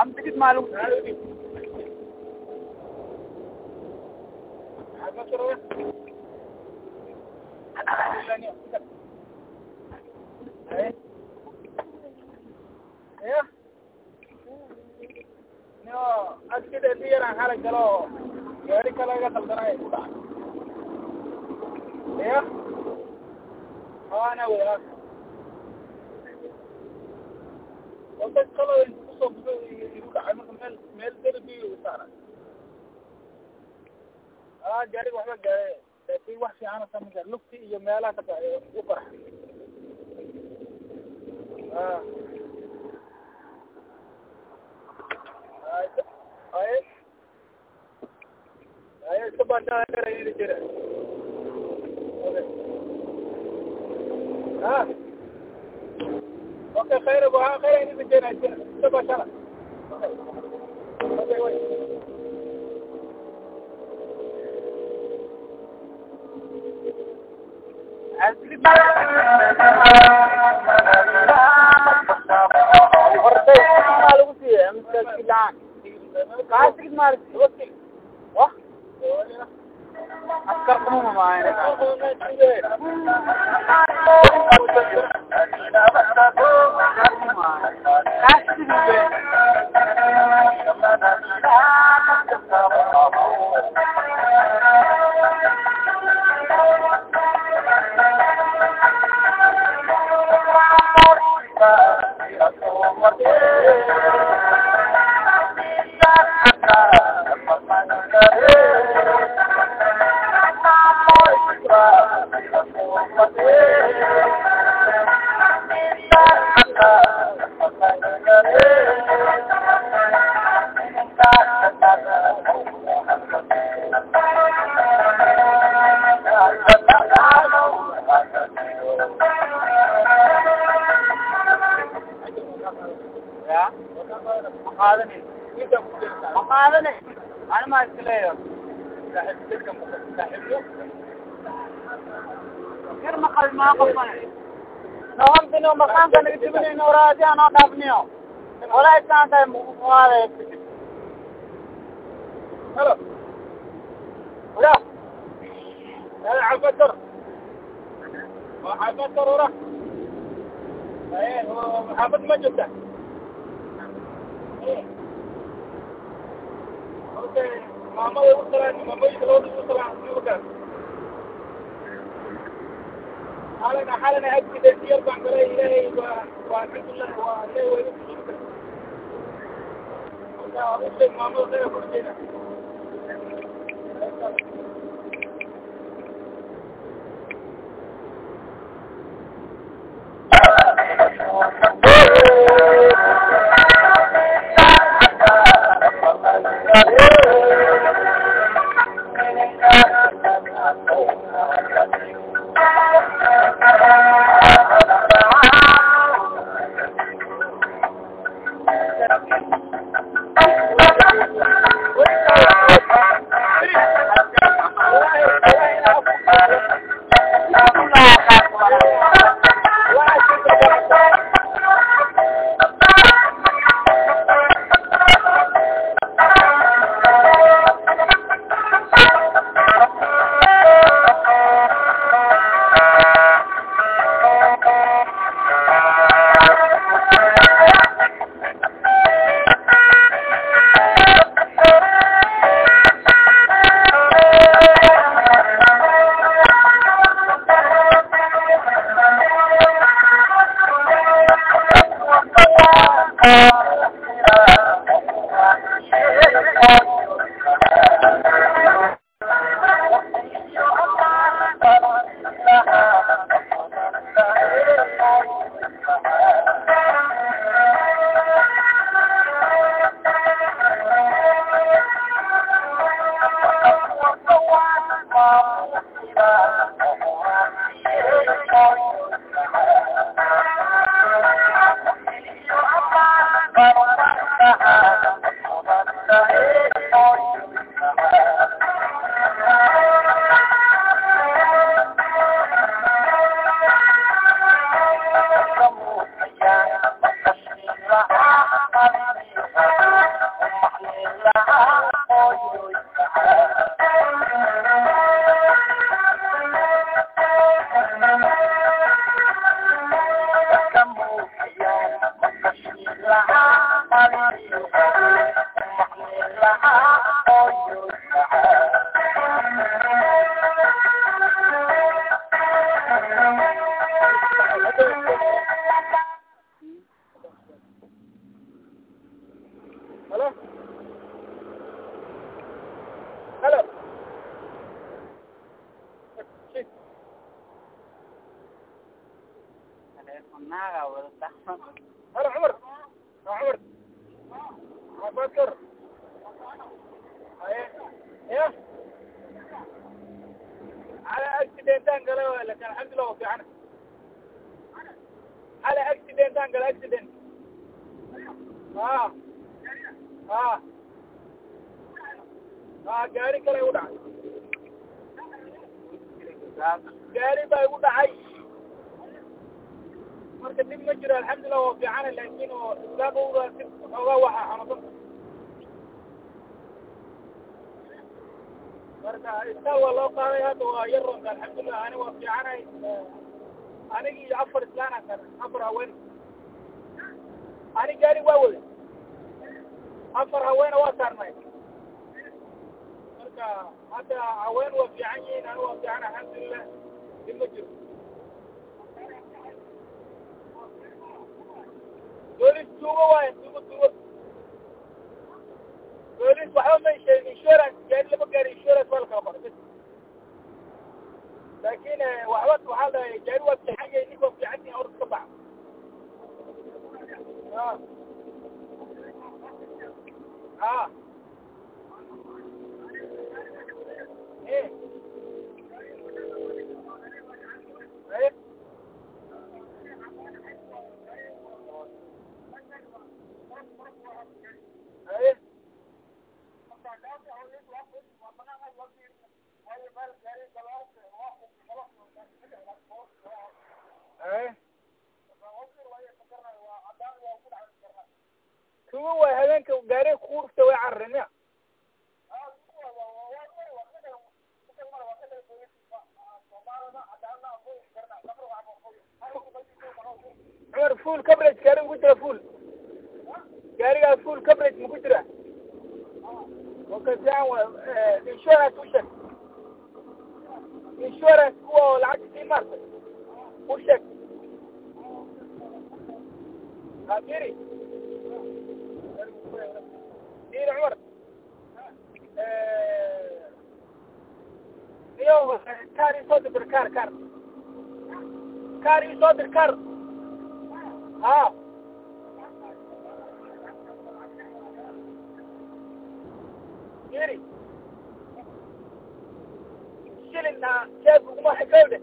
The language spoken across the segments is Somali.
am tigid maalum askidediyaran hala galo gaari kalaga daldanay ya ana wadaag wada kalo ku soo buxo igu dhacay marka sama gaar lugti iyo meelaha ka baxay u qarax a ay iska baashaayiri jira ha خير ابوها خير يعني من دين عشرة سبع شرع காசுக்கு மாறு ஓகே வா அக்கறக்கணும் மாமா எனக்கு maqaadani ani maa iska leeyo ir maqal maa qofane nohantino maqaanka naga jibinayno waraadi anoo dhaafniyo walaa isaan tahay muqaade halo. Wala jirta? Okay maamada u salaan maamooyinka labada u salaan markaas xalana xalana agtida diyar baan galay ilaahay waa waa alxamdulilah waa ilaahay waa igu kushukr maamada khayra kurjeeda هلا terapia. عمر يا عمر ما بكر ايه ايه على اكسيدنتان قالوا لك الحمد لله وفي عنه على اكسيدنتان قال اكسيدنت اه اه اه gaari kale u dhacay gaari baa igu dhacay marka dib ma jiro alxamdulilah waa fiicana laakin oo islaamowda dib xoogaa waxaa xanuunsan marka istaa waa loo qaaday hadda waa yar ronta alxamdulilah ani waa fiicanay anigi afar islaana kale afar haween. Ani gaari waa wada. Afar haweena waa saarnay. Marka hadda haween waa fiican yihiin ani waa fiican alxamdulilah dib ma jiro boolis tuugo waaye tuugo tuugo boolis waxba may sheegin insurance gaari lama gaari insurance waa la kala qoray bas laakin waxba waxaa la gaari waa fiican yahay a gaariga full gaarigaa full coverage ma ku jira wakasian wa insurance u sheeg insurance kuwa oo lacagta sii maartay u sheeg ha firi firi cumar iyo kaar isoo dir kaar kaar kaar isoo dir kaar ha yiri shilin na sheku kuma hekaude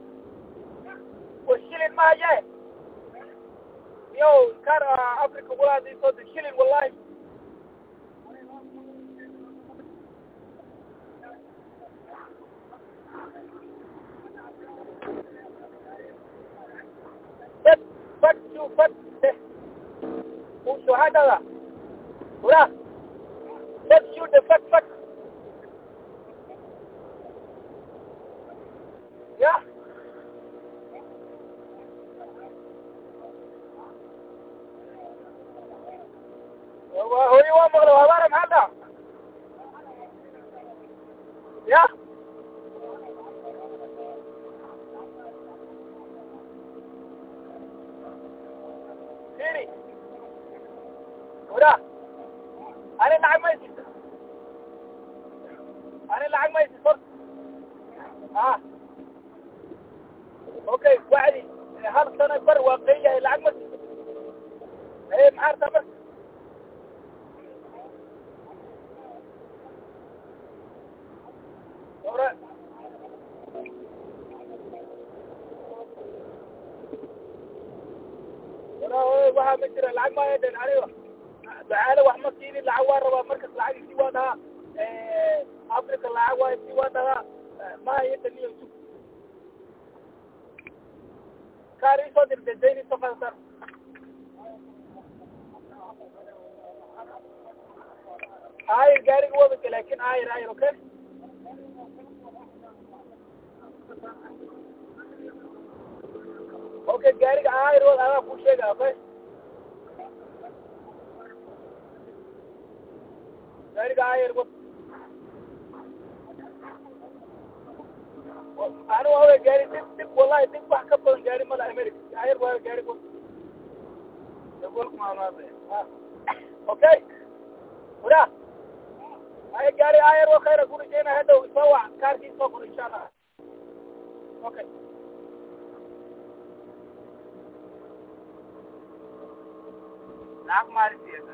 ko shilin ma ye yo kar afrika wala di so di shilin wallahi فتشو فتح وشهادة وراح فتشو دفت فتح Yeah. Yeah. City. Waa dhahaa ma hayada niyo sug kaar isoo dirta dayn isoo qadatar ayir gaariga wadaka laakin ayir ayir okay okay gaariga ayir wad adaa kuu sheega okay gaariga ayir wad anigu hawe gaari dib dib wallahi dib wax ka badan gaari mala america ayir waa gaari okay ura. Ay gaari ayar wa khayra kurajeyna hadhow soo wac kaarkii soo fur insha allah okay Lacag maalisiisa.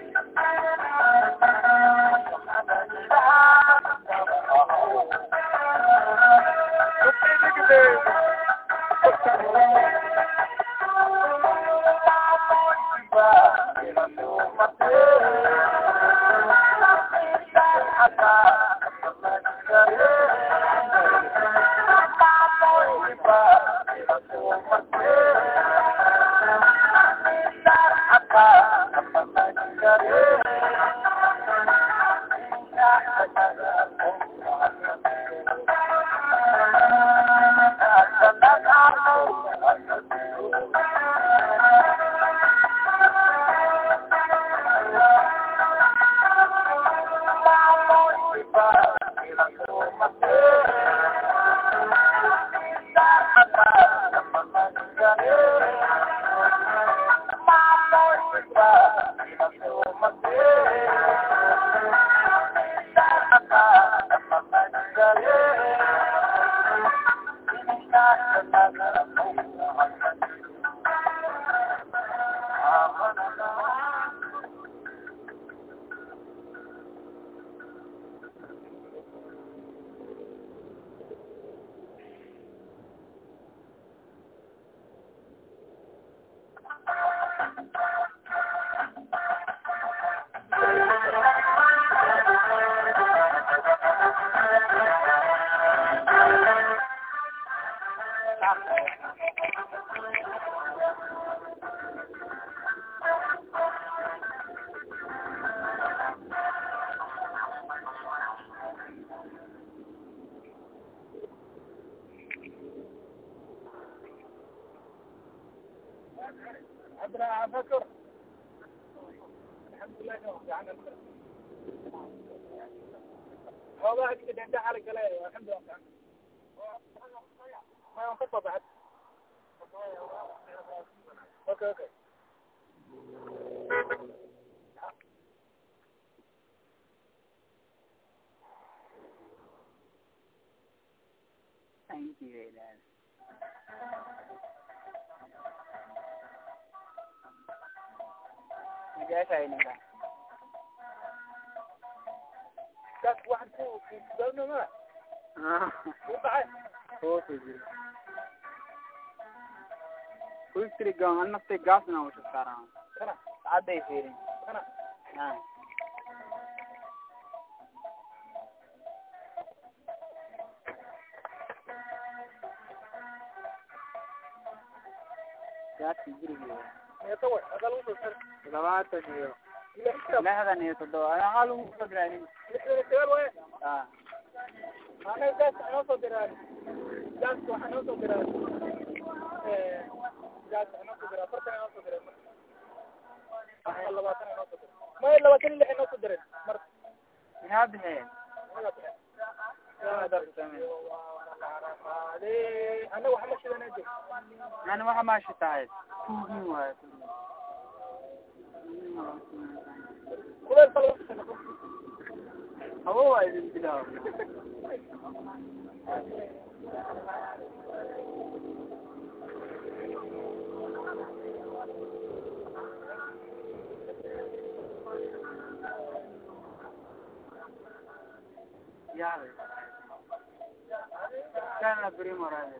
Okay, okay. Thank you, Aiden. That's one, two, three. No, no, no. Ah. Four, five. Four. kulistriga aan naftay gaasna usha saaraan kana cadday fiirin kana. Naam gaasi gurigeeda todobaatan iyo lixdan iyo toddoba aqal ugu soo diraalin a gaas waxaa noo soo diraalin maya labaatan lix inoo ku dira maxaa bixiye ana waxama shidan yani waxa maashi tahay tuugin waay hawo waa idin bilaaw यार क्या ना प्रेम हो रहा है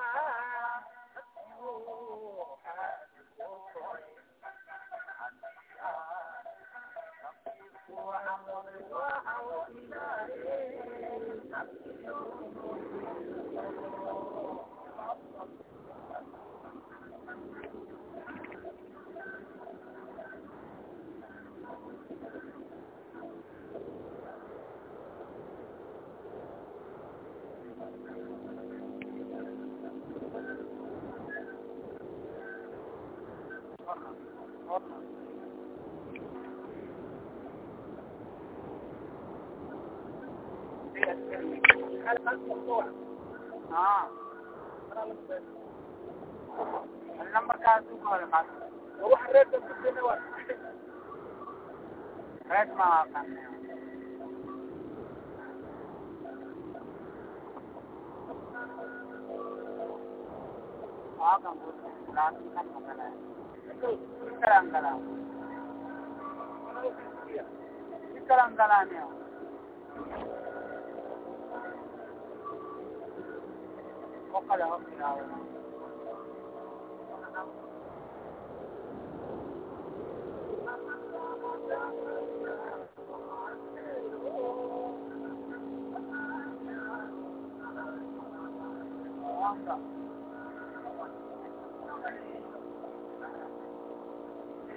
nambarkaas u kooda maata wax كلام كلام كلام كلام يا وقال هم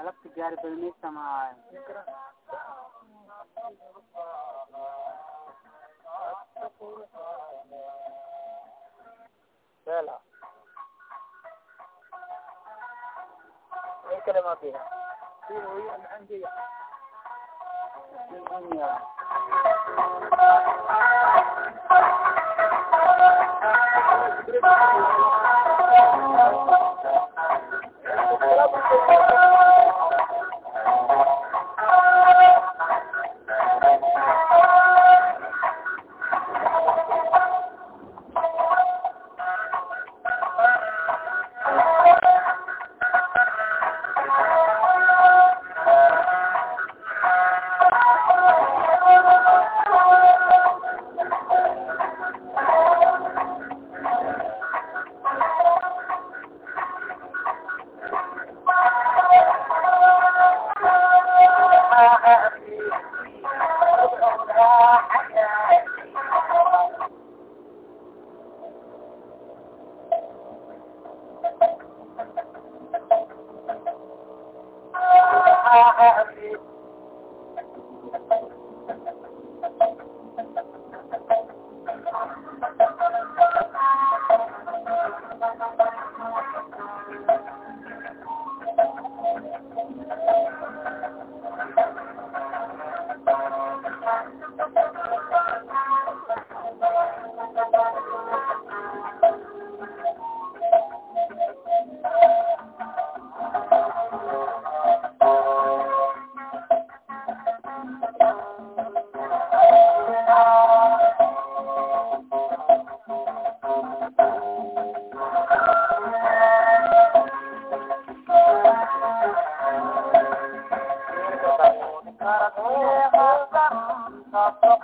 طلب تجاري بالمية سماعي كلمة فيها؟ Thank you. ربي حقا تصدق